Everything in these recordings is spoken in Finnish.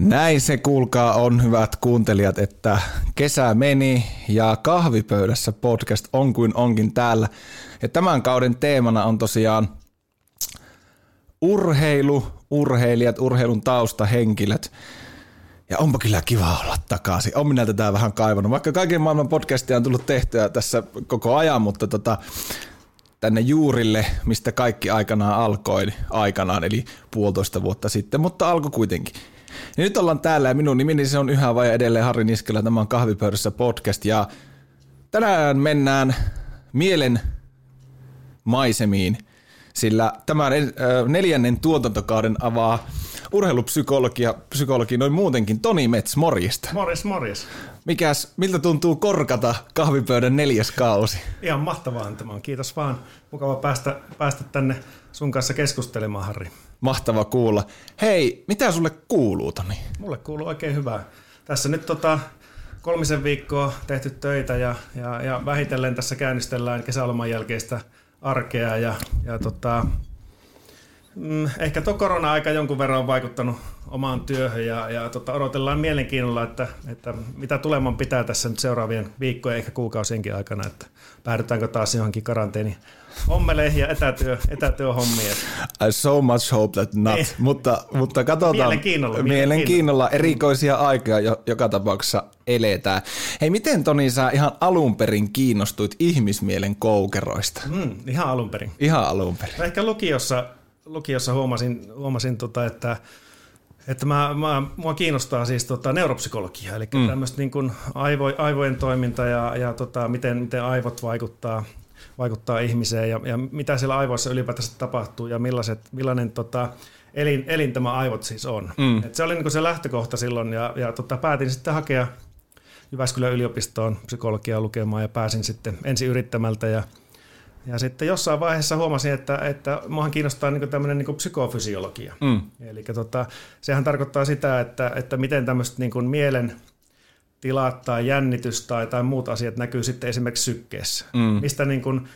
Näin se kuulkaa on, hyvät kuuntelijat, että kesä meni ja kahvipöydässä podcast on kuin onkin täällä. Ja tämän kauden teemana on tosiaan urheilu, urheilijat, urheilun taustahenkilöt. Ja onpa kyllä kiva olla takaisin. On minä tätä vähän kaivannut. Vaikka kaiken maailman podcastia on tullut tehtyä tässä koko ajan, mutta tota, tänne juurille, mistä kaikki aikanaan alkoi aikanaan, eli puolitoista vuotta sitten, mutta alkoi kuitenkin. Ja nyt ollaan täällä ja minun nimeni se on yhä vai edelleen Harri Niskela. Tämä on Kahvipöydässä podcast ja tänään mennään mielen maisemiin, sillä tämän neljännen tuotantokauden avaa urheilupsykologia, psykologi noin muutenkin Toni Mets, morjesta. Morjes, morjes. Mikäs, miltä tuntuu korkata kahvipöydän neljäs kausi? Ihan mahtavaa tämä on. Kiitos vaan. Mukava päästä, päästä tänne sun kanssa keskustelemaan, Harri. Mahtava kuulla. Hei, mitä sulle kuuluu, Toni? Mulle kuuluu oikein hyvää. Tässä nyt tota, kolmisen viikkoa tehty töitä ja, ja, ja vähitellen tässä käynnistellään kesäloman jälkeistä arkea ja, ja tota, mm, ehkä tuo korona-aika jonkun verran on vaikuttanut omaan työhön ja, ja tota, odotellaan mielenkiinnolla, että, että mitä tuleman pitää tässä nyt seuraavien viikkojen ehkä kuukausienkin aikana, että päädytäänkö taas johonkin karanteeni hommeleihin ja etätyö, etätyöhommiin. I so much hope that not, niin. mutta, mutta katsotaan. Mielenkiinnolla. Mielenkiinnolla. Erikoisia aikoja jo, joka tapauksessa eletään. Hei, miten Toni sä ihan alun perin kiinnostuit ihmismielen koukeroista? Mm, ihan alun perin. Ihan alun perin. No ehkä lukiossa, lukiossa huomasin, huomasin tota, että että mä, mä, mua kiinnostaa siis tota neuropsykologia, eli mm. tämmöistä niin kuin aivo, aivojen toiminta ja, ja tota, miten, miten aivot vaikuttaa vaikuttaa ihmiseen ja, ja mitä siellä aivoissa ylipäätänsä tapahtuu ja millaiset, millainen tota, elin, elin tämä aivot siis on. Mm. Et se oli niin se lähtökohta silloin ja, ja tota, päätin sitten hakea Jyväskylän yliopistoon psykologiaa lukemaan ja pääsin sitten ensi yrittämältä ja ja sitten jossain vaiheessa huomasin, että, että muahan kiinnostaa niin tämmöinen niin psykofysiologia. Mm. Eli tota, sehän tarkoittaa sitä, että, että miten tämmöiset niin mielen tilat tai jännitys tai, tai muut asiat näkyy sitten esimerkiksi sykkeessä. Mm. Mistä niin kuin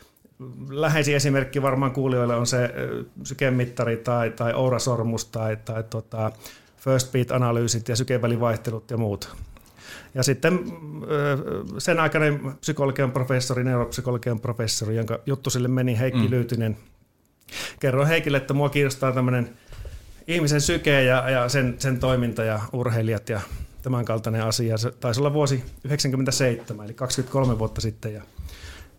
läheisin esimerkki varmaan kuulijoille on se sykemittari tai, tai ourasormus tai, tai tota first beat-analyysit ja sykevälivaihtelut ja muut. Ja sitten sen aikainen psykologian professori, neuropsykologian professori, jonka juttu sille meni, Heikki mm. Lyytinen, kerroin Heikille, että mua kiinnostaa tämmöinen ihmisen syke ja, ja sen, sen toiminta ja urheilijat ja tämän kaltainen asia. Se taisi olla vuosi 1997, eli 23 vuotta sitten. Ja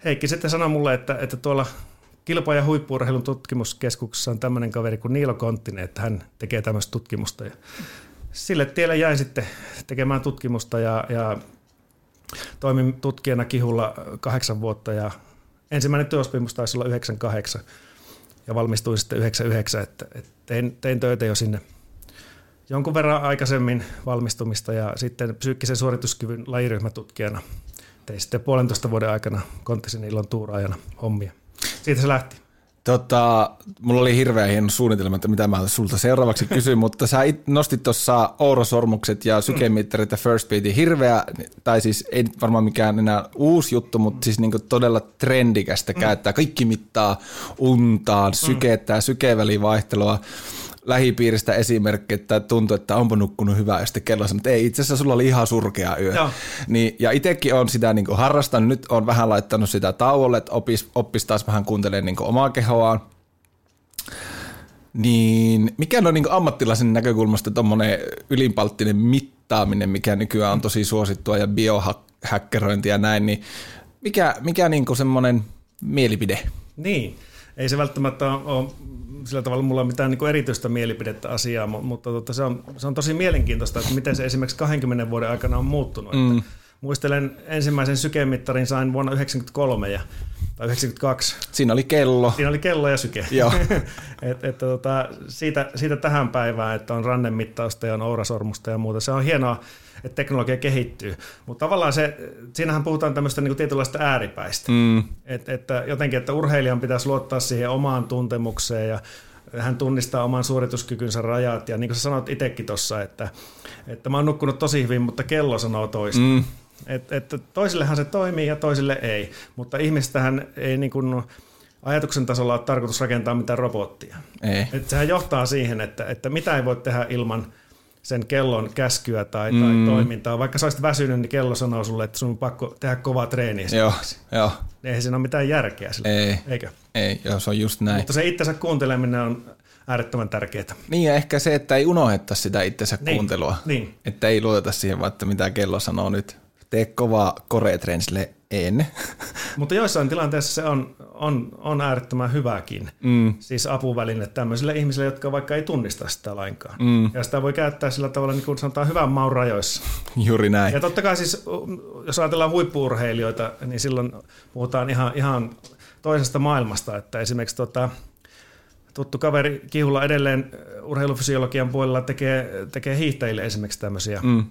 Heikki sitten sanoi mulle, että, että tuolla kilpa- ja huippuurheilun tutkimuskeskuksessa on tämmöinen kaveri kuin Niilo Konttinen, että hän tekee tämmöistä tutkimusta. Ja sille tielle jäin sitten tekemään tutkimusta ja, ja toimin tutkijana Kihulla kahdeksan vuotta ja ensimmäinen työsopimus taisi olla 98 ja valmistuin sitten 99, että, että tein, tein töitä jo sinne – jonkun verran aikaisemmin valmistumista ja sitten psyykkisen suorituskyvyn lajiryhmätutkijana tein sitten puolentoista vuoden aikana Konttisen ilon tuuraajana hommia. Siitä se lähti. Tota, mulla oli hirveän hieno suunnitelma, että mitä mä sulta seuraavaksi kysyn, mutta sä nostit tuossa Ouro-sormukset ja sykemittarit ja First Beatin hirveä, tai siis ei varmaan mikään enää uusi juttu, mutta siis niinku todella trendikästä mm. käyttää. Kaikki mittaa untaan, sykettä ja sykevälivaihtelua lähipiiristä esimerkki, että tuntuu, että onpa nukkunut hyvää, ja sitten kello sanoo, että ei, itse asiassa sulla oli ihan surkea yö. Joo. Niin, ja itsekin on sitä niin kuin harrastanut, nyt on vähän laittanut sitä tauolle, että oppis, oppis taas vähän kuuntelemaan niin omaa kehoaan. Niin mikä on niin ammattilaisen näkökulmasta tuommoinen ylinpalttinen mittaaminen, mikä nykyään on tosi suosittua ja biohäkkerointi ja näin, niin mikä, mikä niin semmoinen mielipide? Niin, ei se välttämättä ole sillä tavalla mulla on mitään niin erityistä mielipidettä asiaa, mutta tota, se, on, se on tosi mielenkiintoista, että miten se esimerkiksi 20 vuoden aikana on muuttunut. Mm. Että muistelen ensimmäisen sykemittarin sain vuonna 1993 ja tai 92. Siinä oli kello. Siinä oli kello ja syke. Joo. et, et, tota, siitä, siitä tähän päivään, että on rannemittausta ja on ourasormusta ja muuta. Se on hienoa, että teknologia kehittyy. Mutta tavallaan se, siinähän puhutaan tämmöistä niin tietynlaista ääripäistä. Mm. Et, että jotenkin, että urheilijan pitäisi luottaa siihen omaan tuntemukseen ja hän tunnistaa oman suorituskykynsä rajat. Ja niin kuin sä sanoit itsekin tuossa, että, että mä oon nukkunut tosi hyvin, mutta kello sanoo toista. Mm. Että et toisillehan se toimii ja toisille ei, mutta ihmistähän ei niin kuin ajatuksen tasolla ole tarkoitus rakentaa mitään robottia. Ei. Et sehän johtaa siihen, että, että mitä ei voi tehdä ilman sen kellon käskyä tai, tai mm. toimintaa. Vaikka sä olisit väsynyt, niin kello sanoo sulle, että sun on pakko tehdä kovaa treeniä. Joo, joo. Eihän siinä ole mitään järkeä sillä. Ei. Eikö? Ei, joo, se on just näin. Mutta se itsensä kuunteleminen on äärettömän tärkeää. Niin ja ehkä se, että ei unohdettaisi sitä itsensä niin. kuuntelua. Niin. Että ei luoteta siihen, vaan että mitä kello sanoo nyt. Tee kovaa koreatrensille en. Mutta joissain tilanteissa se on, on, on äärettömän hyväkin. Mm. Siis apuväline tämmöisille ihmisille, jotka vaikka ei tunnista sitä lainkaan. Mm. Ja sitä voi käyttää sillä tavalla, niin kuin sanotaan, hyvän maun rajoissa. Juuri näin. Ja totta kai siis, jos ajatellaan huippuurheilijoita, niin silloin puhutaan ihan, ihan toisesta maailmasta. Että esimerkiksi tota, tuttu kaveri Kihulla edelleen urheilufysiologian puolella tekee, tekee hiihtäjille esimerkiksi tämmöisiä mm.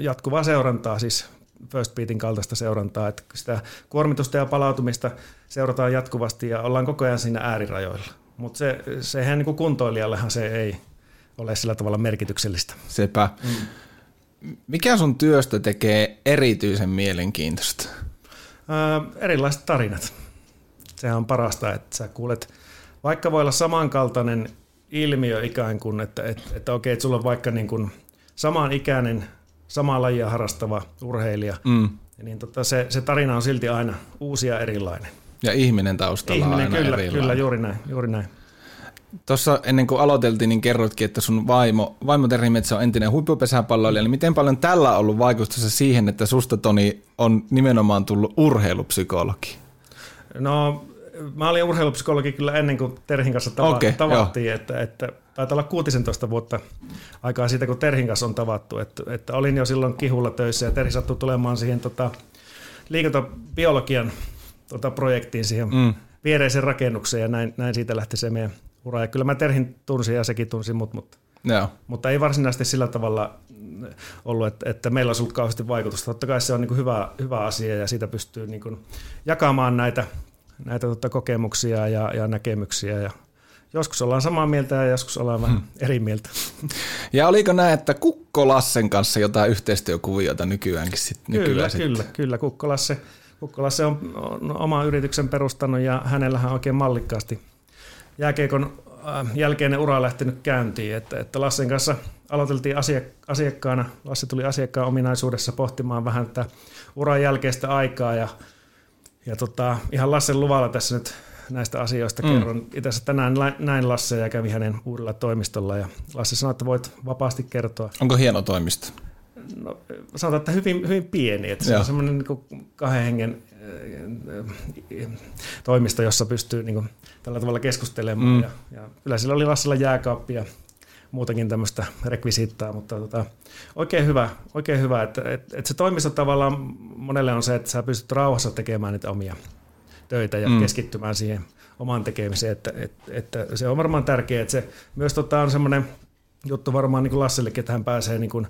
jatkuvaa seurantaa, siis First Beatin kaltaista seurantaa, että sitä kuormitusta ja palautumista seurataan jatkuvasti ja ollaan koko ajan siinä äärirajoilla. Mutta se, sehän niin kuin kuntoilijallehan se ei ole sillä tavalla merkityksellistä. Sepä. Mm. Mikä sun työstä tekee erityisen mielenkiintoista? Öö, erilaiset tarinat. Sehän on parasta, että sä kuulet, vaikka voi olla samankaltainen ilmiö ikään kuin, että, että, että okei, että sulla on vaikka niin kuin samanikäinen samaa lajia harrastava urheilija, mm. niin tota se, se tarina on silti aina uusi ja erilainen. Ja ihminen taustalla ihminen, aina kyllä, erilainen. kyllä, juuri näin, juuri näin. Tuossa ennen kuin aloiteltiin, niin kerroitkin, että sun vaimo, vaimo Terhi Metsä on entinen huippupesäpalloilija, niin miten paljon tällä on ollut vaikutusta siihen, että susta Toni on nimenomaan tullut urheilupsykologi? No mä olin urheilupsykologi kyllä ennen kuin Terhin kanssa tava- okay, tavattiin, että, että taitaa olla 16 vuotta aikaa siitä, kun Terhin kanssa on tavattu. Että, että olin jo silloin kihulla töissä ja Terhi sattui tulemaan siihen tota, liikuntabiologian tota, projektiin siihen mm. viereisen rakennukseen ja näin, näin siitä lähti se meidän ura. Ja kyllä mä Terhin tunsin ja sekin tunsi mut, mutta, Joo. mutta ei varsinaisesti sillä tavalla ollut, että, että meillä olisi ollut kauheasti vaikutusta. Totta kai se on niin hyvä, hyvä asia ja siitä pystyy niin jakamaan näitä, näitä tota, kokemuksia ja, ja näkemyksiä ja Joskus ollaan samaa mieltä ja joskus ollaan vähän hmm. eri mieltä. Ja oliko näin, että Kukko Lassen kanssa jotain yhteistyökuviota nykyäänkin? Sit, kyllä, nykyään kyllä, sitten? kyllä. Kukko Lasse, Kukko Lasse on, on oma yrityksen perustanut ja hänellähän on oikein mallikkaasti jääkeikon äh, jälkeinen ura lähtenyt käyntiin. Että, että Lassen kanssa aloiteltiin asiakkaana, Lasse tuli asiakkaan ominaisuudessa pohtimaan vähän tätä uran jälkeistä aikaa ja, ja tota, ihan Lassen luvalla tässä nyt näistä asioista mm. kerron. Itse asiassa tänään näin Lasse ja kävi hänen uudella toimistolla ja Lasse sanoi, että voit vapaasti kertoa. Onko hieno toimisto? No, sanotaan, että hyvin, hyvin pieni. Että se on semmoinen niin kahden hengen äh, toimisto, jossa pystyy niin kuin, tällä tavalla keskustelemaan. Mm. Ja, ja kyllä sillä oli Lassella jääkaappi ja muutakin tämmöistä rekvisiittaa, mutta tota, oikein hyvä, oikein hyvä että, että, että se toimisto tavallaan monelle on se, että sä pystyt rauhassa tekemään niitä omia töitä ja mm. keskittymään siihen omaan tekemiseen, että, että, että se on varmaan tärkeää, että se myös tota, on semmoinen juttu varmaan niin kuin Lassellekin, että hän pääsee niin kuin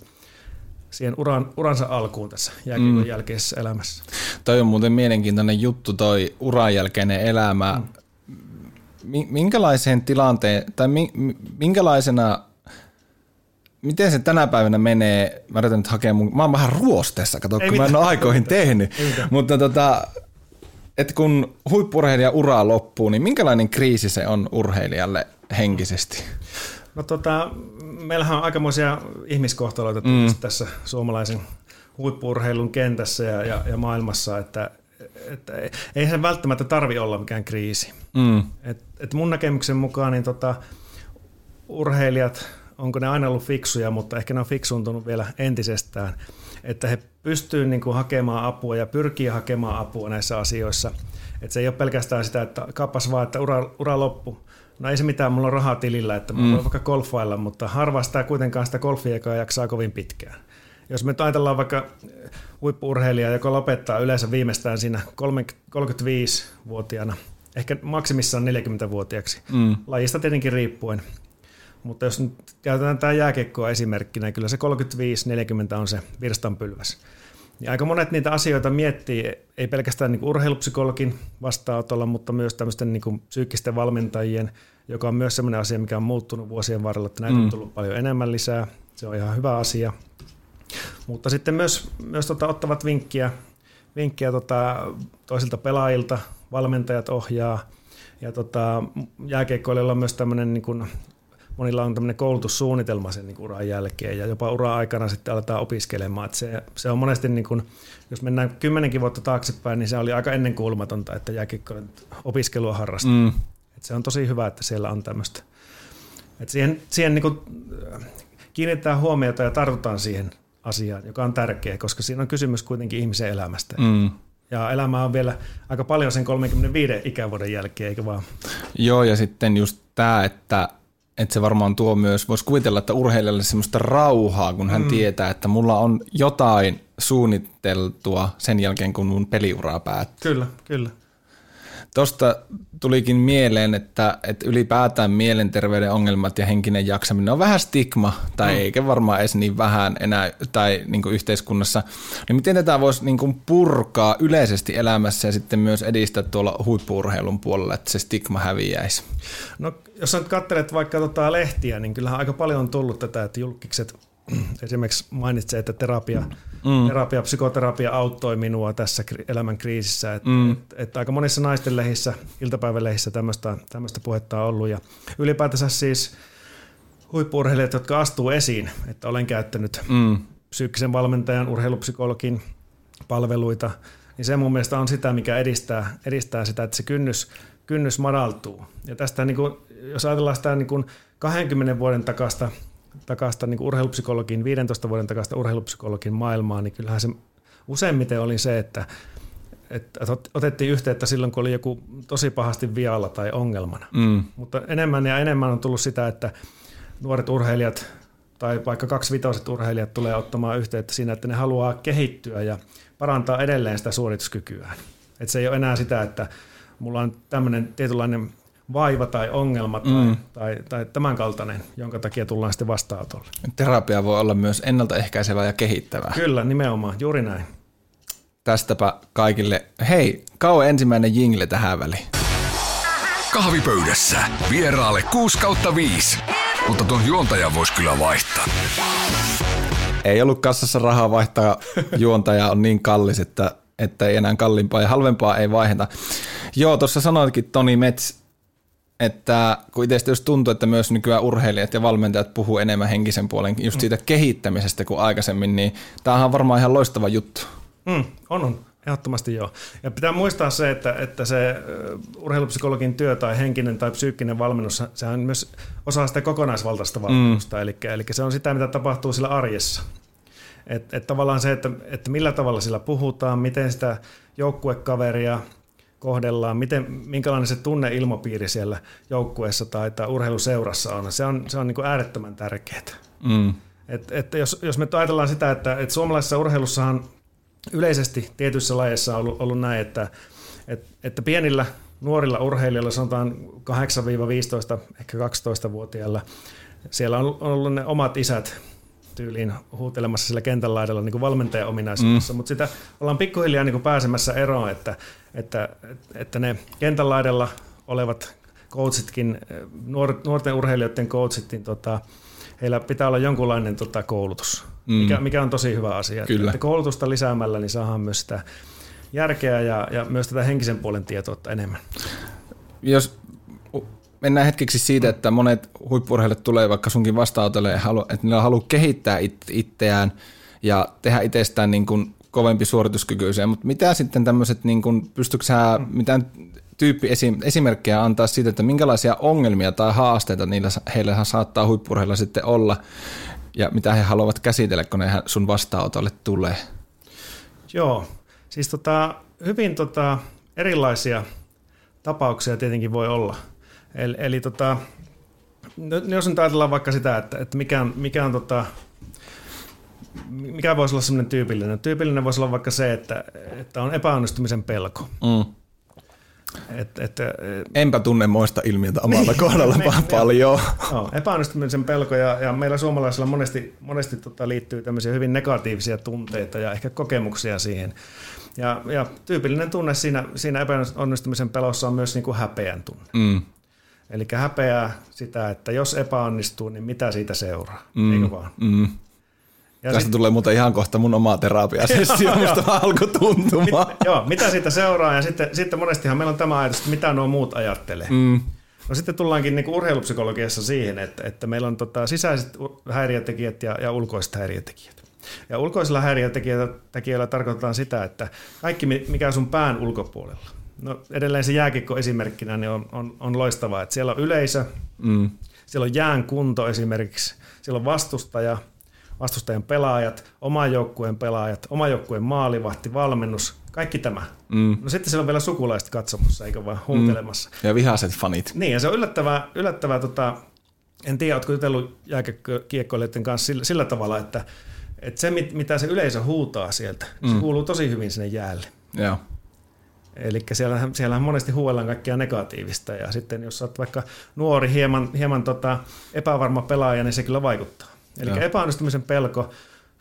siihen uran, uransa alkuun tässä jääkiekon mm. jälkeisessä elämässä. Toi on muuten mielenkiintoinen juttu, toi uran jälkeinen elämä. Mm. Minkälaiseen tilanteen, tai minkälaisena miten se tänä päivänä menee, mä yritän nyt hakea mun, mä oon vähän ruosteessa, kato, kun mitään. mä en ole aikoihin tehnyt, mutta tota, että kun huippurheilija ura loppuu, niin minkälainen kriisi se on urheilijalle henkisesti? No tota, meillähän on aikamoisia ihmiskohtaloita mm. tässä suomalaisen huippurheilun kentässä ja, ja, ja maailmassa, että, että ei se välttämättä tarvi olla mikään kriisi. Mm. Et, et mun näkemyksen mukaan niin tota, urheilijat, onko ne aina ollut fiksuja, mutta ehkä ne on fiksuuntunut vielä entisestään – että he pystyvät niin kuin hakemaan apua ja pyrkii hakemaan apua näissä asioissa. Että se ei ole pelkästään sitä, että kappas vaan, että ura, ura loppu. No ei se mitään, mulla on rahaa tilillä, että mä mm. voin vaikka golfailla, mutta harva sitä kuitenkaan sitä golfiekaa jaksaa kovin pitkään. jos me ajatellaan vaikka huippuurheilijaa, joka lopettaa yleensä viimeistään siinä 35-vuotiaana, ehkä maksimissaan 40-vuotiaaksi, mm. lajista tietenkin riippuen. Mutta jos nyt käytetään tämä jääkekkoa esimerkkinä, niin kyllä se 35-40 on se virstanpylväs. Niin aika monet niitä asioita miettii, ei pelkästään niin urheilupsykologin vastaanotolla, mutta myös tämmöisten niin psyykkisten valmentajien, joka on myös sellainen asia, mikä on muuttunut vuosien varrella, että näitä mm. on tullut paljon enemmän lisää. Se on ihan hyvä asia. Mutta sitten myös, myös tota, ottavat vinkkiä, vinkkiä tota, toisilta pelaajilta, valmentajat ohjaa. Ja tota, jääkeikkoilijoilla on myös tämmöinen, niin kuin, monilla on tämmöinen koulutussuunnitelma sen niin uran jälkeen ja jopa ura aikana sitten aletaan opiskelemaan. Että se, se on monesti, niin kuin, jos mennään kymmenenkin vuotta taaksepäin, niin se oli aika ennenkuulumatonta, että jääkiekkoilijan opiskelua harrastaa. Mm. Et se on tosi hyvä, että siellä on tämmöistä. Et siihen siihen niin kuin, kiinnitetään huomiota ja tartutaan siihen asiaan, joka on tärkeä, koska siinä on kysymys kuitenkin ihmisen elämästä. Mm. Ja elämä on vielä aika paljon sen 35 ikävuoden jälkeen, eikö vaan? Joo, ja sitten just tämä, että, että se varmaan tuo myös, voisi kuvitella, että urheilijalle semmoista rauhaa, kun hän mm. tietää, että mulla on jotain suunniteltua sen jälkeen, kun mun peliuraa päättyy. Kyllä, kyllä. Tuosta tulikin mieleen, että, että ylipäätään mielenterveyden ongelmat ja henkinen jaksaminen on vähän stigma, tai mm. eikä varmaan edes niin vähän enää tai niin kuin yhteiskunnassa. Niin miten tätä voisi niin kuin purkaa yleisesti elämässä ja sitten myös edistää tuolla huippuurheilun puolella, että se stigma häviäisi? No jos nyt katselet vaikka tota lehtiä, niin kyllähän aika paljon on tullut tätä, että julkikset esimerkiksi mainitsee, että terapia, mm. terapia, psykoterapia auttoi minua tässä elämän kriisissä. Että mm. et, et aika monissa naisten lehissä, iltapäivälehissä tämmöistä, tämmöistä puhetta on ollut. Ja ylipäätänsä siis huippurheilijat, jotka astuu esiin, että olen käyttänyt mm. psyykkisen valmentajan, urheilupsykologin palveluita, niin se mun mielestä on sitä, mikä edistää, edistää sitä, että se kynnys, kynnys madaltuu. Ja tästä, niin kuin, jos ajatellaan sitä niin kuin 20 vuoden takasta takasta niin urheilupsykologin, 15 vuoden takasta urheilupsykologin maailmaa, niin kyllähän se useimmiten oli se, että, että otettiin yhteyttä silloin, kun oli joku tosi pahasti vialla tai ongelmana. Mm. Mutta enemmän ja enemmän on tullut sitä, että nuoret urheilijat tai vaikka kaksivitoiset urheilijat tulee ottamaan yhteyttä siinä, että ne haluaa kehittyä ja parantaa edelleen sitä suorituskykyään. Että se ei ole enää sitä, että mulla on tämmöinen tietynlainen vaiva tai ongelma tai, mm. tai, tai tämän kaltainen, jonka takia tullaan sitten vastaanotolle. Terapia voi olla myös ennaltaehkäisevää ja kehittävää. Kyllä, nimenomaan, juuri näin. Tästäpä kaikille, hei, kauan ensimmäinen jingle tähän väliin. Kahvipöydässä vieraalle 6 kautta 5, mutta tuon juontajan voisi kyllä vaihtaa. Ei ollut kassassa rahaa vaihtaa juontaja on niin kallis, että, että ei enää kalliimpaa ja halvempaa ei vaiheta. Joo, tuossa sanoitkin Toni Mets, että kun itse jos tuntuu, että myös nykyään urheilijat ja valmentajat puhuu enemmän henkisen puolen just siitä mm. kehittämisestä kuin aikaisemmin, niin tämähän on varmaan ihan loistava juttu. Mm, on, on. Ehdottomasti joo. Ja pitää muistaa se, että, että se urheilupsykologin työ tai henkinen tai psyykkinen valmennus, sehän on myös osa sitä kokonaisvaltaista valmennusta, mm. eli, eli se on sitä, mitä tapahtuu sillä arjessa. Että et tavallaan se, että, että millä tavalla sillä puhutaan, miten sitä joukkuekaveria – kohdellaan, miten, minkälainen se tunneilmapiiri siellä joukkueessa tai, tai urheiluseurassa on. Se on, se on niin kuin äärettömän tärkeää. Mm. Et, et jos, jos me ajatellaan sitä, että, että suomalaisessa urheilussahan yleisesti tietyissä lajeissa on ollut, ollut näin, että, että, että pienillä nuorilla urheilijoilla, sanotaan 8-15, ehkä 12-vuotiailla, siellä on ollut ne omat isät tyyliin huutelemassa sillä kentän laidalla niin kuin valmentajan ominaisuudessa, mm. mutta sitä ollaan pikkuhiljaa niin kuin pääsemässä eroon, että, että, että ne kentän laidalla olevat coachitkin, nuorten urheilijoiden coachit, niin tota, heillä pitää olla jonkunlainen tota, koulutus, mm. mikä, mikä on tosi hyvä asia. Kyllä. Että koulutusta lisäämällä niin saadaan myös sitä järkeä ja, ja myös tätä henkisen puolen tietoutta enemmän. Jos mennään hetkeksi siitä, että monet huippurheilijat tulee vaikka sunkin vastaanotolle, että niillä haluaa kehittää itseään ja tehdä itsestään niin kuin kovempi suorituskykyiseen, mutta mitä sitten tämmöiset, niin kuin, pystytkö sä mitään tyyppi esimerkkejä antaa siitä, että minkälaisia ongelmia tai haasteita niillä, heillä saattaa huippurheilla sitten olla ja mitä he haluavat käsitellä, kun ne sun vastaanotolle tulee? Joo, siis tota, hyvin tota, erilaisia tapauksia tietenkin voi olla – Eli, eli tota, jos nyt ajatellaan vaikka sitä, että, että mikä on, mikä on tota, mikä voisi olla semmoinen tyypillinen? Tyypillinen voisi olla vaikka se, että, että on epäonnistumisen pelko. Mm. Et, et, Enpä tunne muista ilmiötä omalla kohdalla niin, vaan paljon. No, epäonnistumisen pelko ja, ja meillä suomalaisilla monesti, monesti tota liittyy tämmöisiä hyvin negatiivisia tunteita ja ehkä kokemuksia siihen. Ja, ja tyypillinen tunne siinä, siinä epäonnistumisen pelossa on myös niin kuin häpeän tunne. Mm. Eli häpeää sitä, että jos epäonnistuu, niin mitä siitä seuraa, mm. eikö vaan? Mm. Ja Tästä sit... tulee muuten ihan kohta mun oma terapiasessio, musta alkoi tuntumaan. Mit, joo, mitä siitä seuraa ja sitten, sitten monestihan meillä on tämä ajatus, että mitä nuo muut ajattelee. Mm. No sitten tullaankin niin urheilupsykologiassa siihen, että, että meillä on tota sisäiset häiriötekijät ja, ja ulkoiset häiriötekijät. Ja ulkoisilla häiriötekijöillä tarkoitetaan sitä, että kaikki mikä on sun pään ulkopuolella. No edelleen se jääkikko esimerkkinä niin on, on, on loistavaa, että siellä on yleisö, mm. siellä on jään kunto esimerkiksi, siellä on vastustaja – vastustajan pelaajat, oman joukkueen pelaajat, oman joukkueen maalivahti, valmennus, kaikki tämä. Mm. No sitten siellä on vielä sukulaiset katsomassa, eikä vaan huutelemassa. Mm. Ja vihaiset fanit. Niin, ja se on yllättävää, yllättävää tota, en tiedä, oletko jutellut jääkiekkoilijoiden kanssa sillä, sillä tavalla, että, että se, mitä se yleisö huutaa sieltä, mm. se kuuluu tosi hyvin sinne jäälle. Joo. Eli siellähän, siellähän monesti huuellaan kaikkea negatiivista, ja sitten jos olet vaikka nuori, hieman, hieman tota, epävarma pelaaja, niin se kyllä vaikuttaa. Eli epäonnistumisen pelko,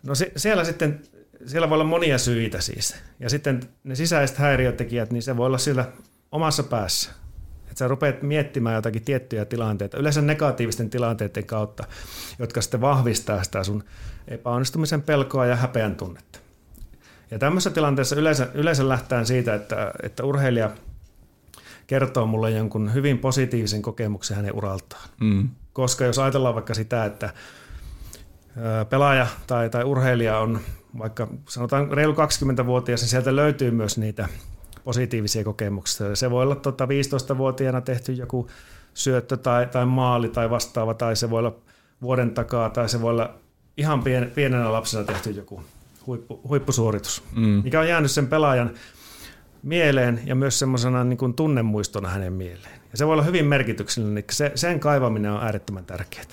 no se, siellä sitten, siellä voi olla monia syitä siis. Ja sitten ne sisäiset häiriötekijät, niin se voi olla siellä omassa päässä. Että sä rupeat miettimään jotakin tiettyjä tilanteita, yleensä negatiivisten tilanteiden kautta, jotka sitten vahvistaa sitä sun epäonnistumisen pelkoa ja häpeän tunnetta. Ja tämmöisessä tilanteessa yleensä, yleensä lähtään siitä, että, että urheilija kertoo mulle jonkun hyvin positiivisen kokemuksen hänen uraltaan. Mm. Koska jos ajatellaan vaikka sitä, että pelaaja tai, tai urheilija on vaikka sanotaan reilu 20-vuotias, niin sieltä löytyy myös niitä positiivisia kokemuksia. Se voi olla tota 15-vuotiaana tehty joku syöttö tai, tai maali tai vastaava, tai se voi olla vuoden takaa, tai se voi olla ihan pien, pienenä lapsena tehty joku huippu, huippusuoritus, mm. mikä on jäänyt sen pelaajan mieleen ja myös semmoisena niin kuin tunnemuistona hänen mieleen. Ja se voi olla hyvin merkityksellinen, niin se, sen kaivaminen on äärettömän tärkeää.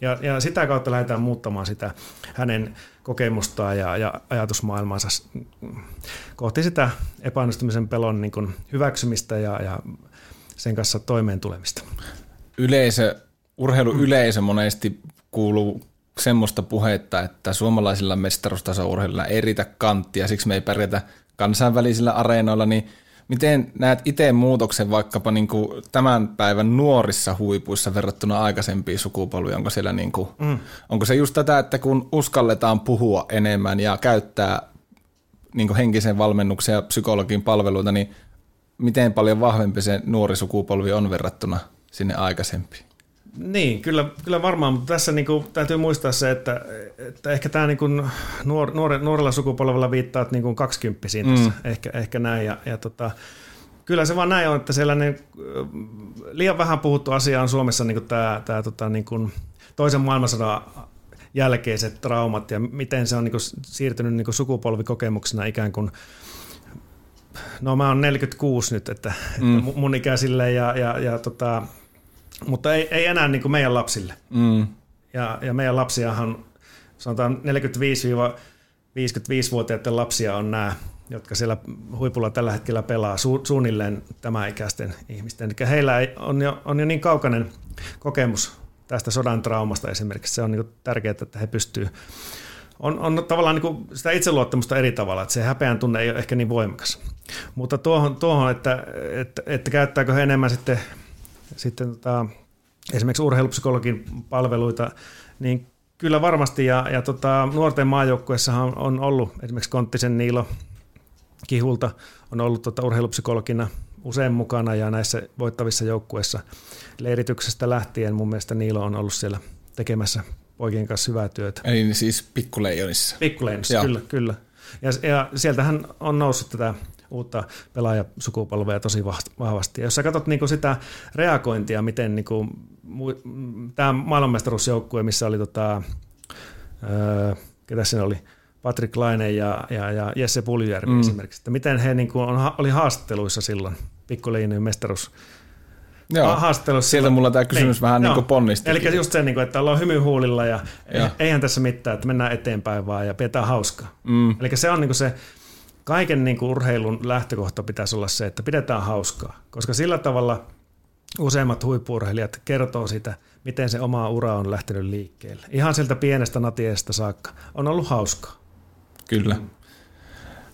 Ja, ja sitä kautta lähdetään muuttamaan sitä hänen kokemustaan ja, ja ajatusmaailmaansa kohti sitä epäonnistumisen pelon niin kuin hyväksymistä ja, ja sen kanssa toimeen tulemista. Yleisö, urheiluyleisö monesti kuuluu semmoista puhetta, että suomalaisilla mestaruustaso-urheiluilla ei riitä kanttia, siksi me ei pärjätä kansainvälisillä areenoilla, niin – Miten näet itse muutoksen vaikkapa niin kuin tämän päivän nuorissa huipuissa verrattuna aikaisempiin sukupolviin? Onko, siellä niin kuin, mm. onko se just tätä, että kun uskalletaan puhua enemmän ja käyttää niin kuin henkisen valmennuksen ja psykologin palveluita, niin miten paljon vahvempi se nuori sukupolvi on verrattuna sinne aikaisempiin? Niin, kyllä, kyllä varmaan, mutta tässä niin kuin, täytyy muistaa se, että, että ehkä tämä niin kuin nuor, nuore, nuorella sukupolvella viittaat niin kuin kaksikymppisiin mm. ehkä, ehkä näin. Ja, ja tota, kyllä se vaan näin on, että sellainen liian vähän puhuttu asia on Suomessa niin kuin tämä, tämä tota, niin kuin toisen maailmansodan jälkeiset traumat ja miten se on niin kuin siirtynyt niin kuin sukupolvikokemuksena ikään kuin No mä oon 46 nyt, että, mm. että mun ikäisille ja, ja, ja tota, mutta ei, ei enää niin kuin meidän lapsille. Mm. Ja, ja meidän lapsiahan, sanotaan 45-55-vuotiaiden lapsia on nämä, jotka siellä huipulla tällä hetkellä pelaa su, suunnilleen tämä ikäisten ihmisten. Eli heillä ei, on, jo, on jo niin kaukainen kokemus tästä sodan traumasta esimerkiksi. Se on niin tärkeää, että he pystyvät on, on tavallaan niin sitä itseluottamusta eri tavalla, että se häpeän tunne ei ole ehkä niin voimakas. Mutta tuohon, tuohon että, että, että käyttääkö he enemmän sitten sitten tota, esimerkiksi urheilupsykologin palveluita, niin kyllä varmasti. Ja, ja tota, nuorten maajoukkuessahan on ollut esimerkiksi Konttisen Niilo Kihulta on ollut tota, urheilupsykologina usein mukana ja näissä voittavissa joukkueissa leirityksestä lähtien mun mielestä Niilo on ollut siellä tekemässä poikien kanssa hyvää työtä. Eli siis pikkuleijonissa. Pikkuleijonissa, kyllä, kyllä. Ja, ja sieltähän on noussut tätä uutta pelaajasukupolvea tosi vahvasti. Ja jos sä katsot niinku sitä reagointia, miten niinku, tämä maailmanmestaruusjoukkue, missä oli tota, öö, ketä siinä oli, Patrick Laine ja, ja, ja Jesse Puljärvi mm. esimerkiksi, että miten he niinku on, oli haastatteluissa silloin pikkuliinien mestaruus Joo. haastattelussa. Sieltä mulla tämä kysymys vähän niin kuin ponnisti. Eli just se, niin kuin, että ollaan hymyhuulilla ja Joo. eihän tässä mitään, että mennään eteenpäin vaan ja pidetään hauskaa. Mm. Eli se on niin kuin se kaiken niin kuin urheilun lähtökohta pitäisi olla se, että pidetään hauskaa, koska sillä tavalla useimmat huippurheilijat kertoo sitä, miten se oma ura on lähtenyt liikkeelle. Ihan sieltä pienestä natiestä saakka. On ollut hauskaa. Kyllä.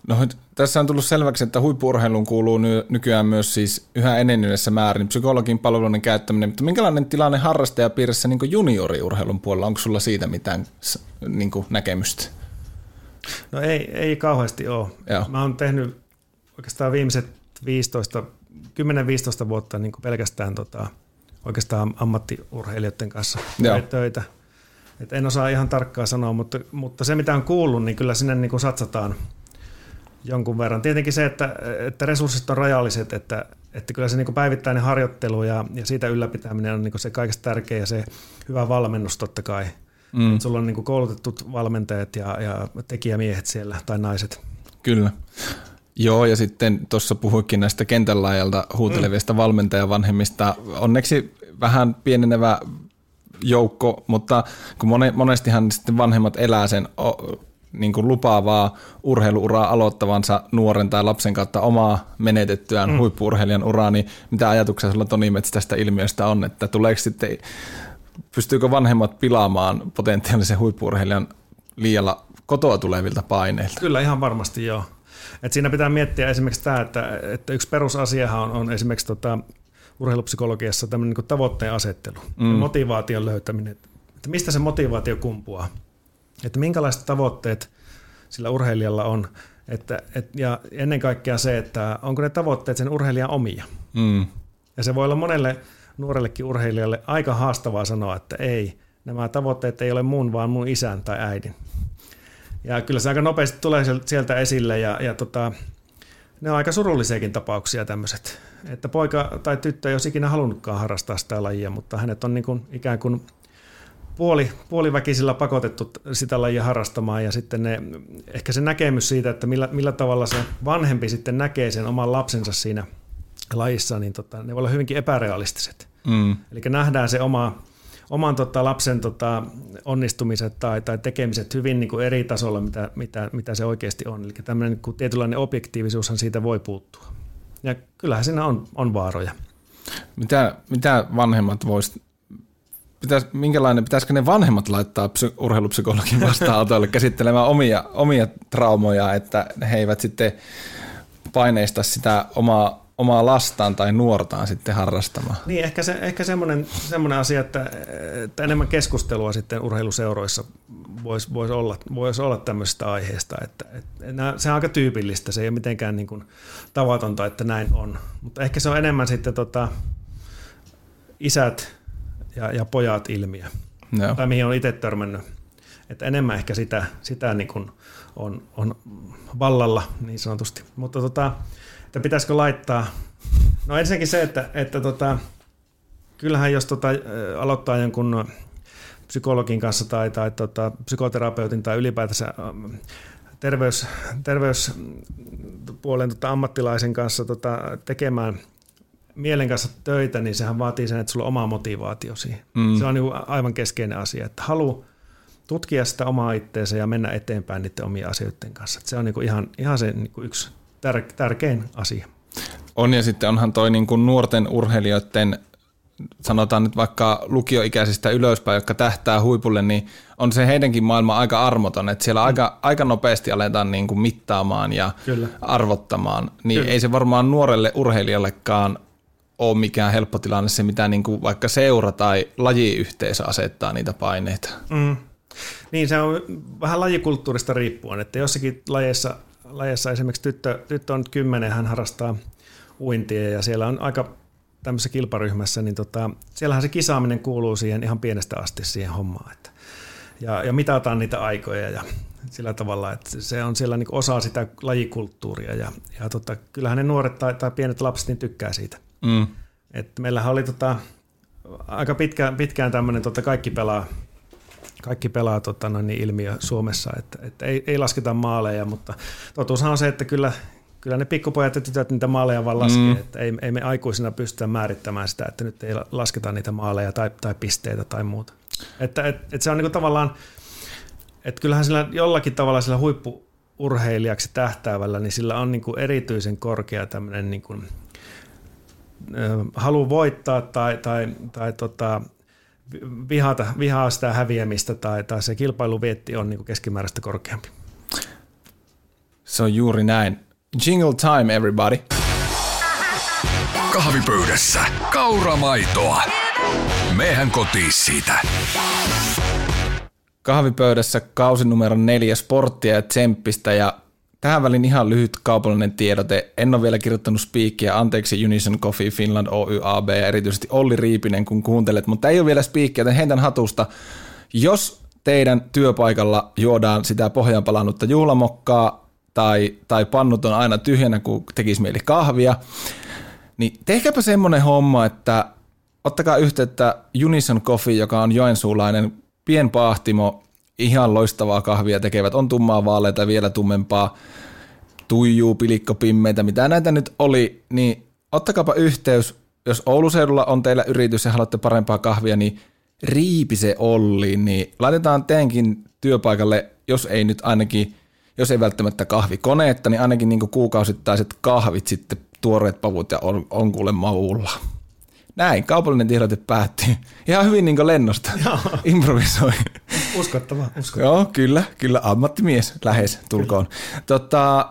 No, tässä on tullut selväksi, että huippuurheiluun kuuluu ny- nykyään myös siis yhä enenevässä määrin psykologin palveluiden käyttäminen, mutta minkälainen tilanne harrastajapiirissä niin junioriurheilun puolella? Onko sulla siitä mitään niin näkemystä? No ei, ei kauheasti ole. Joo. Mä oon tehnyt oikeastaan viimeiset 15, 10-15 vuotta niin kuin pelkästään tota, oikeastaan ammattiurheilijoiden kanssa Joo. töitä. Et en osaa ihan tarkkaan sanoa, mutta, mutta se mitä on kuullut, niin kyllä sinne niin kuin satsataan jonkun verran. Tietenkin se, että, että resurssit on rajalliset, että, että kyllä se niin kuin päivittäinen harjoittelu ja, ja siitä ylläpitäminen on niin kuin se kaikista tärkein ja se hyvä valmennus totta kai. Mm. Että sulla on niin kuin koulutetut valmentajat ja, ja tekijämiehet siellä tai naiset. Kyllä. Joo, ja sitten tuossa puhuikin näistä kentän laajalta huutelevista mm. valmentajavanhemmista. Onneksi vähän pienenevä joukko, mutta kun mone, monestihan sitten vanhemmat elää sen niin kuin lupaavaa urheiluuraa aloittavansa nuoren tai lapsen kautta omaa menetettyään mm. huippuurheilijan uraa, niin mitä ajatuksia sulla Toni Mets tästä ilmiöstä on, että tuleeko sitten, pystyykö vanhemmat pilaamaan potentiaalisen huippuurheilijan liialla kotoa tulevilta paineilta? Kyllä ihan varmasti joo. Et siinä pitää miettiä esimerkiksi tämä, että, että yksi perusasiahan on, on esimerkiksi tota, urheilupsykologiassa tämmöinen niin tavoitteen asettelu mm. ja motivaation löytäminen. Että mistä se motivaatio kumpuaa? Että minkälaiset tavoitteet sillä urheilijalla on? Että, et, ja ennen kaikkea se, että onko ne tavoitteet sen urheilijan omia. Mm. Ja se voi olla monelle nuorellekin urheilijalle aika haastavaa sanoa, että ei, nämä tavoitteet ei ole mun, vaan mun isän tai äidin. Ja kyllä se aika nopeasti tulee sieltä esille ja, ja tota, ne on aika surullisiakin tapauksia tämmöiset. Että poika tai tyttö ei olisi ikinä halunnutkaan harrastaa sitä lajia, mutta hänet on niin kuin ikään kuin puoli, puoliväkisillä pakotettu sitä lajia harrastamaan ja sitten ne, ehkä se näkemys siitä, että millä, millä tavalla se vanhempi sitten näkee sen oman lapsensa siinä lajissa, niin tota, ne voi olla hyvinkin epärealistiset. Mm. Eli nähdään se oma, oman tota, lapsen tota, onnistumiset tai, tai tekemiset hyvin niin kuin eri tasolla, mitä, mitä, mitä se oikeasti on. Eli tämmöinen niin kuin tietynlainen objektiivisuushan siitä voi puuttua. Ja kyllähän siinä on, on vaaroja. Mitä, mitä vanhemmat vois pitäis, minkälainen, pitäisikö ne vanhemmat laittaa psy- urheilupsykologin vastaanotolle käsittelemään omia, omia traumoja, että he eivät sitten paineista sitä omaa, omaa lastaan tai nuortaan sitten harrastamaan. Niin, ehkä, se, ehkä semmoinen, semmoinen asia, että, että enemmän keskustelua sitten urheiluseuroissa voisi vois olla, vois olla tämmöisestä aiheesta. Että, että nämä, se on aika tyypillistä, se ei ole mitenkään niin kuin tavatonta, että näin on. Mutta ehkä se on enemmän sitten tota, isät ja, ja pojat ilmiö, Joo. tai mihin on itse törmännyt. Että enemmän ehkä sitä, sitä niin kuin on, on vallalla niin sanotusti. Mutta tota, että pitäisikö laittaa, no ensinnäkin se, että, että tota, kyllähän jos tota, aloittaa jonkun psykologin kanssa tai, tai tota, psykoterapeutin tai ylipäätänsä terveys, terveyspuolen tota, ammattilaisen kanssa tota, tekemään mielen kanssa töitä, niin sehän vaatii sen, että sulla on oma motivaatio siihen. Mm. Se on niin aivan keskeinen asia, että halu tutkia sitä omaa itteensä ja mennä eteenpäin niiden omien asioiden kanssa. Että se on niin ihan, ihan se niin yksi tär- tärkein asia. On ja sitten onhan toi niin kuin nuorten urheilijoiden, sanotaan nyt vaikka lukioikäisistä ylöspäin, jotka tähtää huipulle, niin on se heidänkin maailma aika armoton, että siellä mm. aika, aika nopeasti aletaan niin kuin mittaamaan ja Kyllä. arvottamaan. Niin Kyllä. ei se varmaan nuorelle urheilijallekaan ole mikään helppo tilanne se, mitä niin kuin vaikka seura tai lajiyhteisö asettaa niitä paineita. Mm. Niin, se on vähän lajikulttuurista riippuen, että jossakin lajeissa, lajeissa esimerkiksi tyttö, tyttö on nyt kymmenen, hän harrastaa uintia ja siellä on aika tämmöisessä kilparyhmässä, niin tota, siellähän se kisaaminen kuuluu siihen ihan pienestä asti siihen hommaan. Että, ja, ja mitataan niitä aikoja ja sillä tavalla, että se on siellä niin osa sitä lajikulttuuria ja, ja tota, kyllähän ne nuoret tai, tai pienet lapset niin tykkää siitä. Mm. Et meillähän oli tota, aika pitkään, pitkään tämmöinen tota, kaikki pelaa, kaikki pelaa tota, noin, niin ilmiö Suomessa, että, että ei, ei lasketa maaleja, mutta totuushan on se, että kyllä, kyllä ne pikkupojat ja tytöt niitä maaleja vaan laskee, mm. että ei, ei me aikuisina pystytä määrittämään sitä, että nyt ei lasketa niitä maaleja tai, tai pisteitä tai muuta. Että et, et se on niinku tavallaan, että kyllähän sillä jollakin tavalla sillä huippuurheilijaksi tähtäävällä, niin sillä on niinku erityisen korkea tämmöinen niinku, halu voittaa tai, tai, tai tota, vihata, vihaa sitä häviämistä tai, tai se kilpailuvietti on niin keskimääräistä korkeampi. Se on juuri näin. Jingle time, everybody. Kahvipöydässä kauramaitoa. Mehän kotiin siitä. Kahvipöydässä kausi numero neljä sporttia ja tsemppistä ja Tähän välin ihan lyhyt kaupallinen tiedote. En ole vielä kirjoittanut spiikkiä. Anteeksi Unison Coffee Finland Oy AB ja erityisesti Olli Riipinen, kun kuuntelet, mutta ei ole vielä spiikkiä, joten heitän hatusta. Jos teidän työpaikalla juodaan sitä pohjaan palannutta juhlamokkaa tai, tai pannut on aina tyhjänä, kun tekisi mieli kahvia, niin tehkääpä semmoinen homma, että ottakaa yhteyttä Unison Coffee, joka on joensuulainen pienpaahtimo, ihan loistavaa kahvia tekevät, on tummaa vaaleita vielä tummempaa, tuijuu, pilikko, pimmeitä, mitä näitä nyt oli, niin ottakapa yhteys, jos Ouluseudulla on teillä yritys ja haluatte parempaa kahvia, niin Riipise Olli, niin laitetaan teenkin työpaikalle, jos ei nyt ainakin, jos ei välttämättä kahvikoneetta, niin ainakin niin kuukausittaiset kahvit sitten, tuoreet pavut ja on, on kuule maulla. Näin, kaupallinen tiedote päättyy. Ihan hyvin niin lennosta. Improvisoi. Uskottava, uskottava. Joo, kyllä, kyllä. Ammattimies lähes tulkoon. Tota,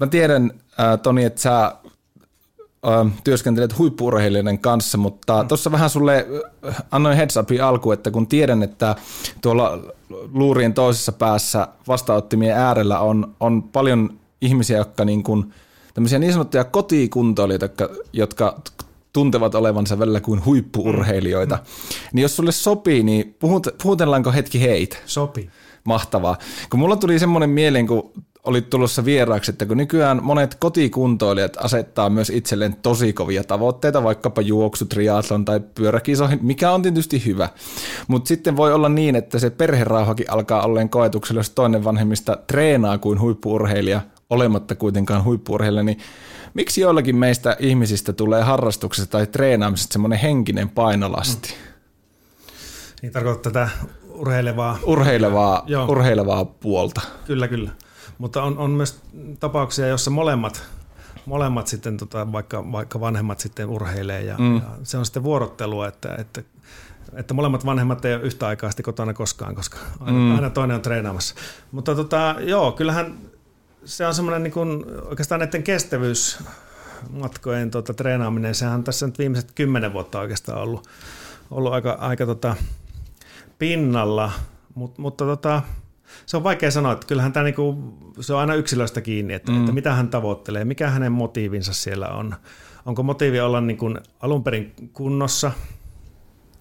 mä tiedän, äh, Toni, että sä äh, työskentelet huippuurheilijoiden kanssa, mutta mm. tuossa vähän sulle äh, annoin heads upin alku, että kun tiedän, että tuolla luurien toisessa päässä vastaanottimien äärellä on, on paljon ihmisiä, jotka niin kuin, tämmöisiä niin sanottuja kotikuntoilijoita, jotka, jotka tuntevat olevansa välillä kuin huippuurheilijoita. Mm. Niin jos sulle sopii, niin puhut, puhutellaanko hetki heitä? Sopii. Mahtavaa. Kun mulla tuli semmoinen mieleen, kun olit tulossa vieraaksi, että kun nykyään monet kotikuntoilijat asettaa myös itselleen tosi kovia tavoitteita, vaikkapa juoksu, triathlon tai pyöräkisoihin, mikä on tietysti hyvä. Mutta sitten voi olla niin, että se perherauhakin alkaa olleen koetuksella, jos toinen vanhemmista treenaa kuin huippuurheilija, olematta kuitenkaan huippuurheilija, niin miksi joillakin meistä ihmisistä tulee harrastuksesta tai treenaamisesta semmoinen henkinen painolasti? Mm. Niin tarkoittaa tätä urheilevaa, urheilevaa, joo. urheilevaa puolta. Kyllä, kyllä. Mutta on, on myös tapauksia, joissa molemmat, molemmat sitten, tota, vaikka, vaikka vanhemmat sitten urheilee ja, mm. ja se on sitten vuorottelua, että, että että molemmat vanhemmat ei ole yhtä aikaa kotona koskaan, koska aina, mm. aina toinen on treenaamassa. Mutta tota, joo, kyllähän se on semmoinen niin kuin, oikeastaan näiden kestävyysmatkojen tota, treenaaminen, sehän on tässä nyt viimeiset kymmenen vuotta oikeastaan ollut, ollut aika, aika tota, pinnalla, Mut, mutta tota, se on vaikea sanoa, että kyllähän tämä niinku, se on aina yksilöstä kiinni, että, mm. että mitä hän tavoittelee, mikä hänen motiivinsa siellä on. Onko motiivi olla niin kuin alun perin kunnossa,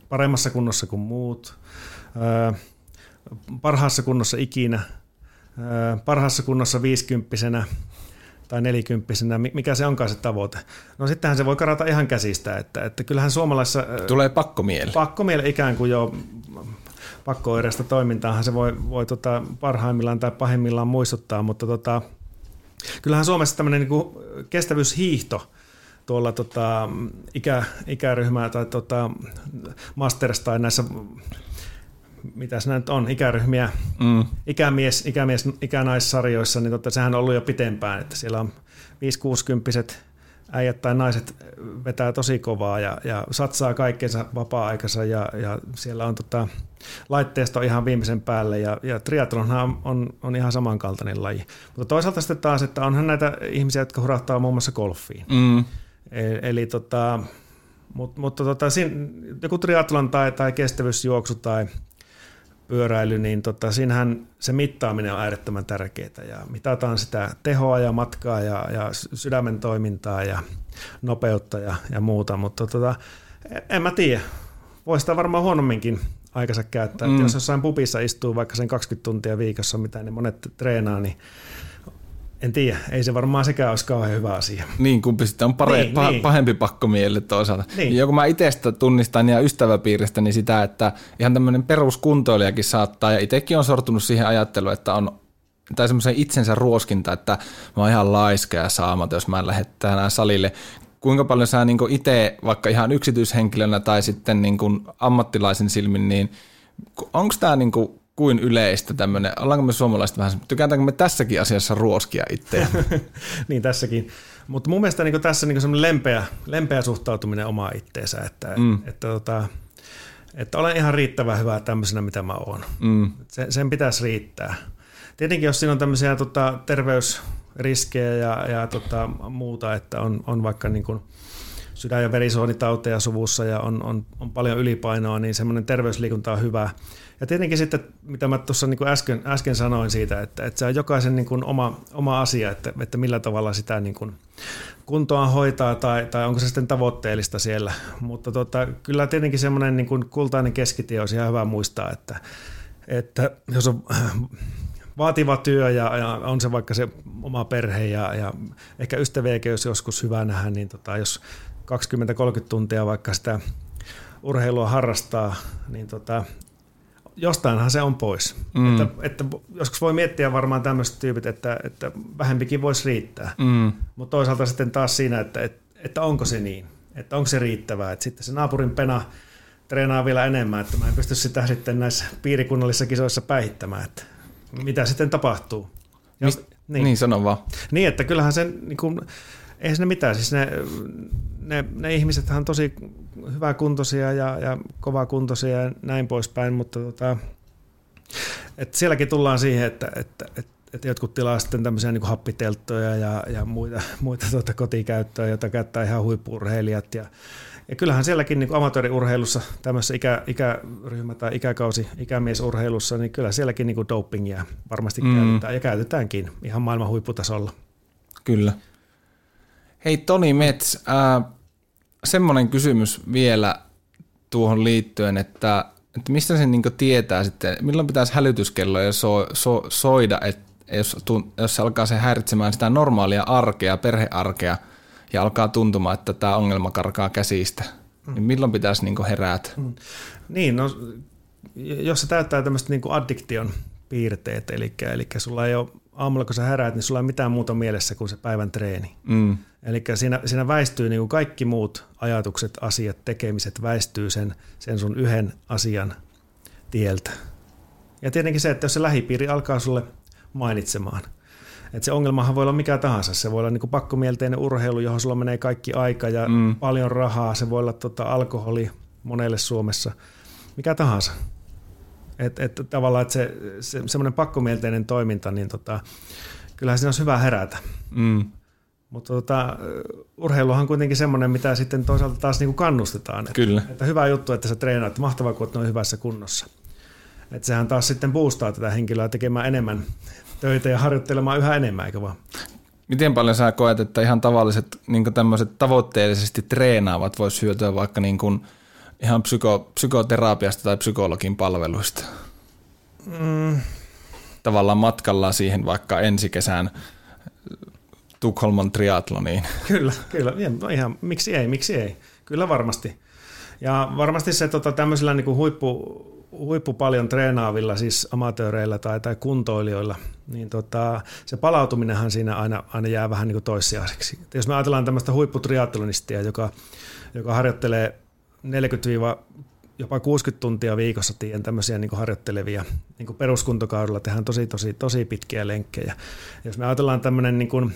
paremmassa kunnossa kuin muut, öö, parhaassa kunnossa ikinä – parhaassa kunnossa viisikymppisenä tai nelikymppisenä, mikä se onkaan se tavoite. No sittenhän se voi karata ihan käsistä, että, että kyllähän suomalaisessa... Tulee pakkomieli. Pakkomieli ikään kuin jo pakko-oireista toimintaahan se voi, voi tota parhaimmillaan tai pahimmillaan muistuttaa, mutta tota, kyllähän Suomessa tämmöinen niin kestävyyshiihto tuolla tota, ikä, ikäryhmää tai tota, masters tai näissä mitä se nyt on, ikäryhmiä, mm. ikämies, ikämies, ikänaissarjoissa, niin totta, sehän on ollut jo pitempään, että siellä on 5-60 äijät tai naiset vetää tosi kovaa ja, ja satsaa kaikkeensa vapaa-aikansa ja, ja siellä on tota, laitteisto ihan viimeisen päälle ja, ja triathlonhan on, on, on ihan samankaltainen laji. Mutta toisaalta sitten taas, että onhan näitä ihmisiä, jotka hurahtaa muun muassa golfiin. Mm. Eli, eli tota, mutta, mutta tota, siinä, joku triathlon tai, tai kestävyysjuoksu tai pyöräily, niin tota, siinähän se mittaaminen on äärettömän tärkeää ja mitataan sitä tehoa ja matkaa ja, ja sydämen toimintaa ja nopeutta ja, ja muuta, mutta tota, en mä tiedä. Voisi sitä varmaan huonomminkin aikansa käyttää. Mm. jos jossain pupissa istuu vaikka sen 20 tuntia viikossa, mitä ne monet treenaa, niin en tiedä, ei se varmaan sekään olisi kauhean hyvä asia. Niin, kumpi sitten on pare, niin, pah, niin. pahempi pakkomielle toisaalta. Niin. Ja kun mä itsestä tunnistan ja ystäväpiiristä, niin sitä, että ihan tämmöinen peruskuntoilijakin saattaa, ja itsekin on sortunut siihen ajatteluun, että on tai semmoisen itsensä ruoskinta, että mä oon ihan laiska ja saamaton, jos mä en lähde salille. Kuinka paljon sä niin itse vaikka ihan yksityishenkilönä tai sitten niin ammattilaisen silmin, niin onko tämä niin kuin yleistä tämmöinen, ollaanko me suomalaiset vähän, tykätäänkö me tässäkin asiassa ruoskia itseä? niin tässäkin. Mutta mun mielestä niin tässä niin semmoinen lempeä, lempeä suhtautuminen omaa itteensä, että, mm. että, että, tota, että olen ihan riittävän hyvä tämmöisenä, mitä mä oon. Mm. Sen, sen pitäisi riittää. Tietenkin jos siinä on tämmöisiä tota, terveysriskejä ja, ja tota, muuta, että on, on vaikka niin kuin sydän- ja verisuonitauteja suvussa ja on, on, on paljon ylipainoa, niin semmoinen terveysliikunta on hyvä. Ja tietenkin sitten, mitä mä tuossa niin äsken, äsken sanoin siitä, että, että se on jokaisen niin kuin oma, oma asia, että, että millä tavalla sitä niin kuin kuntoa hoitaa tai, tai onko se sitten tavoitteellista siellä. Mutta tota, kyllä tietenkin semmoinen niin kuin kultainen keskitie olisi ihan hyvä muistaa, että, että jos on vaativa työ ja, ja on se vaikka se oma perhe ja, ja ehkä ystäviäkin jos joskus hyvä nähdä, niin tota, jos 20-30 tuntia vaikka sitä urheilua harrastaa, niin tota, jostainhan se on pois. Mm. Että, että joskus voi miettiä varmaan tämmöiset tyypit, että, että vähempikin voisi riittää. Mm. Mutta toisaalta sitten taas siinä, että, että, että onko se niin, että onko se riittävää. Että sitten se naapurin pena treenaa vielä enemmän, että mä en pysty sitä sitten näissä piirikunnallisissa kisoissa päihittämään, että mitä sitten tapahtuu. Ja, Mist, niin. niin, sano vaan. Niin, että kyllähän sen, niin kuin, eihän ne mitään, siis ne, ne, ne ihmiset on tosi hyväkuntoisia ja, ja kovakuntoisia ja näin poispäin, mutta tota, et sielläkin tullaan siihen, että, että, että että jotkut tilaa sitten tämmöisiä niin happitelttoja ja, ja muita, muita tuota kotikäyttöä, joita käyttää ihan huippurheilijat. Ja, ja kyllähän sielläkin niin amatööriurheilussa, tämmöisessä ikä, ikäryhmä- tai ikäkausi, ikämiesurheilussa, niin kyllä sielläkin niin dopingia varmasti mm. käytetään ja käytetäänkin ihan maailman huipputasolla. Kyllä. Hei Toni Mets, äh, semmoinen kysymys vielä tuohon liittyen, että, että mistä sen niin tietää sitten, milloin pitäisi hälytyskelloja so, so, soida, että jos, jos se alkaa se häiritsemään sitä normaalia arkea, perhearkea, ja alkaa tuntumaan, että tämä ongelma karkaa käsistä, mm. niin milloin pitäisi niin herätä? Mm. Niin, no, jos se täyttää tämmöistä niin addiktion piirteet, eli, eli sulla ei ole aamulla kun sä heräät, niin sulla ei mitään muuta mielessä kuin se päivän treeni. Mm. Eli siinä, siinä väistyy niin kuin kaikki muut ajatukset, asiat, tekemiset väistyy sen, sen sun yhden asian tieltä. Ja tietenkin se, että jos se lähipiiri alkaa sulle mainitsemaan, että se ongelmahan voi olla mikä tahansa. Se voi olla niin kuin pakkomielteinen urheilu, johon sulla menee kaikki aika ja mm. paljon rahaa. Se voi olla tota alkoholi monelle Suomessa, mikä tahansa. Että et, tavallaan että se, se, semmoinen pakkomielteinen toiminta, niin tota, kyllähän siinä olisi hyvä herätä. Mm. Mutta tota, urheiluhan on kuitenkin semmoinen, mitä sitten toisaalta taas niinku kannustetaan. Että, Kyllä. Että hyvä juttu, että sä treenaat. Mahtavaa, kun noin hyvässä kunnossa. Että sehän taas sitten boostaa tätä henkilöä tekemään enemmän töitä ja harjoittelemaan yhä enemmän, eikö vaan? Miten paljon sä koet, että ihan tavalliset niin tämmöiset tavoitteellisesti treenaavat voisi hyötyä vaikka niin kuin ihan psyko, psykoterapiasta tai psykologin palveluista? Mm. Tavallaan matkalla siihen vaikka ensi kesän Tukholman triatloniin. Kyllä, kyllä. Ihan, miksi ei, miksi ei. Kyllä varmasti. Ja varmasti se tota, tämmöisillä niin kuin huippu, huippu paljon treenaavilla, siis amatööreillä tai, tai kuntoilijoilla, niin tota, se palautuminenhan siinä aina, aina jää vähän niin kuin toissijaiseksi. Et jos me ajatellaan tämmöistä huipputriatlonistia, joka, joka harjoittelee 40 jopa 60 tuntia viikossa tien tämmöisiä niin harjoittelevia, niin peruskuntokaudella tehdään tosi, tosi, tosi pitkiä lenkkejä. Jos me ajatellaan tämmöinen niin kuin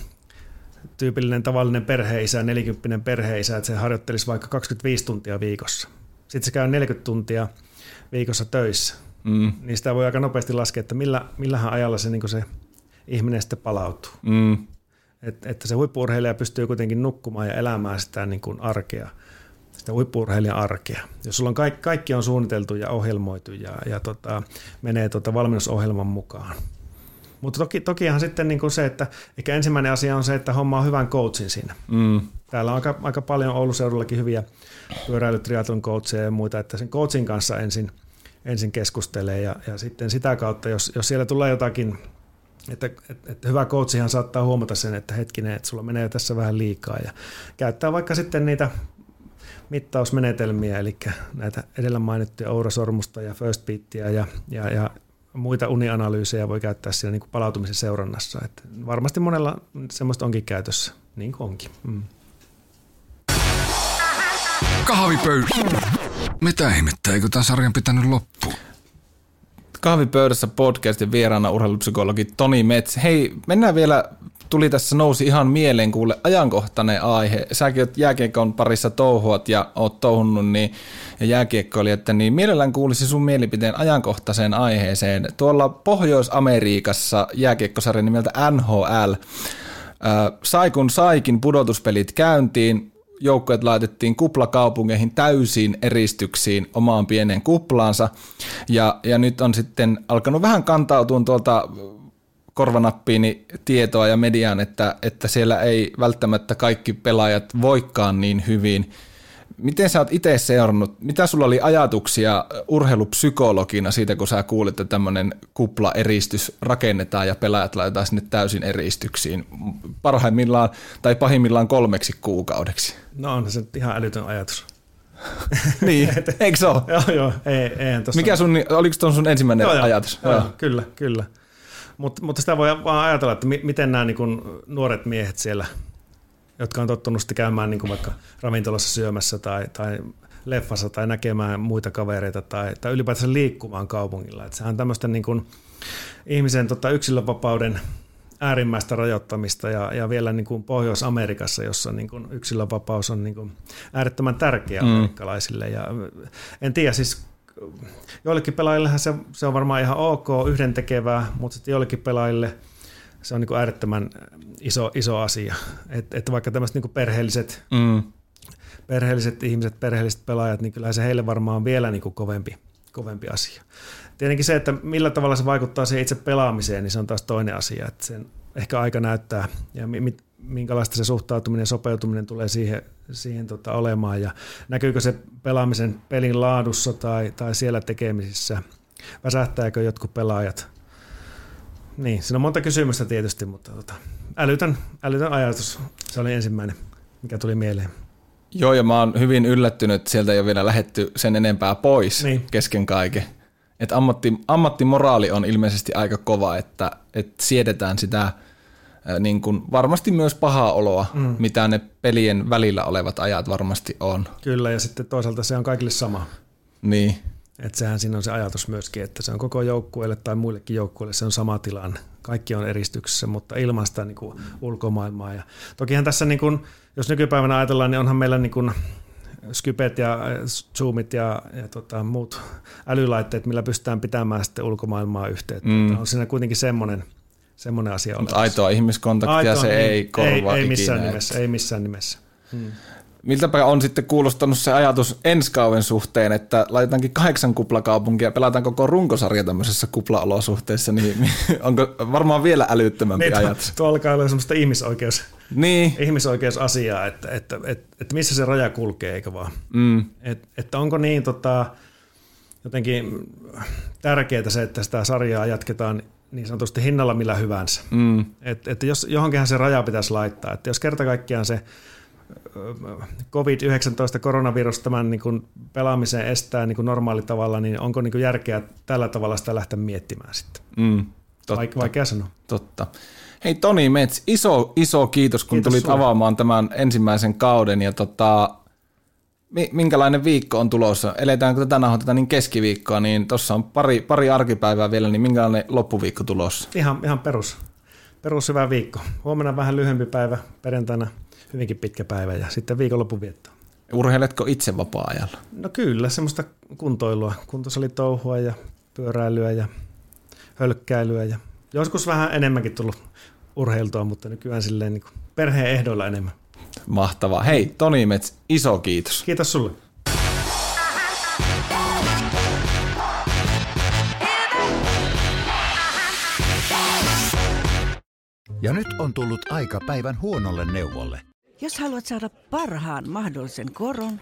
tyypillinen tavallinen perheisä, 40 perheisä, että se harjoittelisi vaikka 25 tuntia viikossa. Sitten se käy 40 tuntia viikossa töissä. Mm. Niin sitä voi aika nopeasti laskea, että millä, millähän ajalla se, niin se ihminen sitten palautuu. Mm. Et, että se huippuurheilija pystyy kuitenkin nukkumaan ja elämään sitä niin kuin arkea, sitä huippuurheilijan arkea. Jos sulla on kaikki, kaikki on suunniteltu ja ohjelmoitu ja, ja tota, menee tota valmennusohjelman mukaan. Mutta toki, tokihan sitten niin kuin se, että ehkä ensimmäinen asia on se, että homma on hyvän coachin siinä. Mm. Täällä on aika, aika paljon Oulun seudullakin hyviä pyöräilytriatlon coacheja ja muita, että sen coachin kanssa ensin, ensin keskustelee ja, ja sitten sitä kautta, jos, jos siellä tulee jotakin, että, että, että hyvä coachihan saattaa huomata sen, että hetkinen, että sulla menee tässä vähän liikaa ja käyttää vaikka sitten niitä mittausmenetelmiä, eli näitä edellä mainittuja ourasormusta ja first beatia ja, ja, ja muita unianalyysejä voi käyttää siinä niin kuin palautumisen seurannassa. Et varmasti monella semmoista onkin käytössä, niin kuin onkin. Mm. Kahvipöydä. Mitä ihmettä, eikö tämän sarjan pitänyt loppua? Kahvipöydässä podcastin vieraana urheilupsykologi Toni Mets. Hei, mennään vielä, tuli tässä nousi ihan mieleen kuule ajankohtainen aihe. Säkin oot jääkiekon parissa touhuat ja oot touhunnut niin, ja jääkiekkoili, että niin mielellään kuulisi sun mielipiteen ajankohtaiseen aiheeseen. Tuolla Pohjois-Amerikassa jääkiekkosarja nimeltä NHL sai kun saikin pudotuspelit käyntiin, joukkueet laitettiin kuplakaupungeihin täysiin eristyksiin omaan pienen kuplaansa. Ja, ja nyt on sitten alkanut vähän kantautua tuolta korvanappiini tietoa ja mediaan, että, että siellä ei välttämättä kaikki pelaajat voikkaan niin hyvin – Miten sä oot itse seurannut, mitä sulla oli ajatuksia urheilupsykologina siitä, kun sä kuulit, että tämmöinen kuplaeristys rakennetaan ja pelaajat laitetaan sinne täysin eristyksiin parhaimmillaan tai pahimmillaan kolmeksi kuukaudeksi? No on se ihan älytön ajatus. niin, eikö se ole? joo, joo, ei, ei tossa Mikä sun, oliko tuon sun ensimmäinen joo, ajatus? Joo, joo. kyllä, kyllä. Mut, mutta sitä voi vaan ajatella, että miten nämä niin nuoret miehet siellä – jotka on tottunut sitten käymään niin vaikka ravintolassa syömässä tai, tai leffassa tai näkemään muita kavereita tai, tai ylipäätään liikkumaan kaupungilla. Että sehän on tämmöistä niin kuin ihmisen tota, yksilönvapauden äärimmäistä rajoittamista ja, ja vielä niin kuin Pohjois-Amerikassa, jossa niin kuin yksilönvapaus on niin kuin äärettömän tärkeä mm. amerikkalaisille. Ja en tiedä, siis joillekin pelaajillehan se, se on varmaan ihan ok, yhdentekevää, mutta sitten joillekin pelaajille – se on niin kuin äärettömän iso, iso asia. Että et vaikka tämmöiset niin perheelliset, mm. perheelliset ihmiset, perheelliset pelaajat, niin kyllä se heille varmaan on vielä niin kuin kovempi, kovempi asia. Tietenkin se, että millä tavalla se vaikuttaa siihen itse pelaamiseen, niin se on taas toinen asia. Että sen ehkä aika näyttää ja minkälaista se suhtautuminen ja sopeutuminen tulee siihen, siihen tota olemaan ja näkyykö se pelaamisen pelin laadussa tai, tai siellä tekemisissä. Väsähtääkö jotkut pelaajat niin, siinä on monta kysymystä tietysti, mutta tota, älytön, älytön ajatus. Se oli ensimmäinen, mikä tuli mieleen. Joo, ja mä oon hyvin yllättynyt, että sieltä ei ole vielä lähetty sen enempää pois niin. kesken kaiken. Et ammatti, ammattimoraali on ilmeisesti aika kova, että, että siedetään sitä niin kuin varmasti myös pahaa oloa, mm. mitä ne pelien välillä olevat ajat varmasti on. Kyllä, ja sitten toisaalta se on kaikille sama. Niin. Että sehän siinä on se ajatus myöskin, että se on koko joukkueelle tai muillekin joukkueille se on sama tilanne. Kaikki on eristyksessä, mutta ilman sitä niin kuin ulkomaailmaa. Ja tokihan tässä, niin kuin, jos nykypäivänä ajatellaan, niin onhan meillä niin kuin Skypet ja Zoomit ja, ja tota, muut älylaitteet, millä pystytään pitämään sitten ulkomaailmaa yhteyttä. Mm. On siinä kuitenkin semmoinen, semmoinen asia olemassa. Aitoa ihmiskontaktia Aitoa, se niin, ei korvaa ei, ei missään ikinä. nimessä, ei missään nimessä. Hmm. Miltäpä on sitten kuulostanut se ajatus ensi kauden suhteen, että laitetaankin kahdeksan kuplakaupunkia ja pelataan koko runkosarja tämmöisessä kuplaolosuhteessa, niin onko varmaan vielä älyttömämpi niin, ajatus? Tuo alkaa olla semmoista ihmisoikeus, niin. ihmisoikeusasiaa, että, että, että, että, missä se raja kulkee, eikä vaan. Mm. Et, että onko niin tota, jotenkin tärkeää se, että sitä sarjaa jatketaan niin sanotusti hinnalla millä hyvänsä. Mm. Että, että jos johonkinhan se raja pitäisi laittaa, että jos kerta kaikkiaan se COVID-19 koronavirus tämän niin kuin pelaamisen estää niin kuin normaalitavalla, niin onko niin kuin järkeä tällä tavalla sitä lähteä miettimään sitten? Mm, totta. Vaikea sanoa. Totta. Hei Toni Mets, iso, iso kiitos kun kiitos tulit sulle. avaamaan tämän ensimmäisen kauden ja tota, minkälainen viikko on tulossa? Eletäänkö tätä nauhoiteta niin keskiviikkoa, niin tuossa on pari, pari arkipäivää vielä, niin minkälainen loppuviikko tulossa? Ihan, ihan perus, perus hyvä viikko. Huomenna vähän lyhyempi päivä, perjantaina hyvinkin pitkä päivä ja sitten viikonlopun vietto. Urheiletko itse vapaa-ajalla? No kyllä, semmoista kuntoilua, kuntosalitouhua ja pyöräilyä ja hölkkäilyä ja joskus vähän enemmänkin tullut urheiltua, mutta nykyään silleen niin perheen ehdoilla enemmän. Mahtavaa. Hei, Toni Mets, iso kiitos. Kiitos sulle. Ja nyt on tullut aika päivän huonolle neuvolle. Jos haluat saada parhaan mahdollisen koron,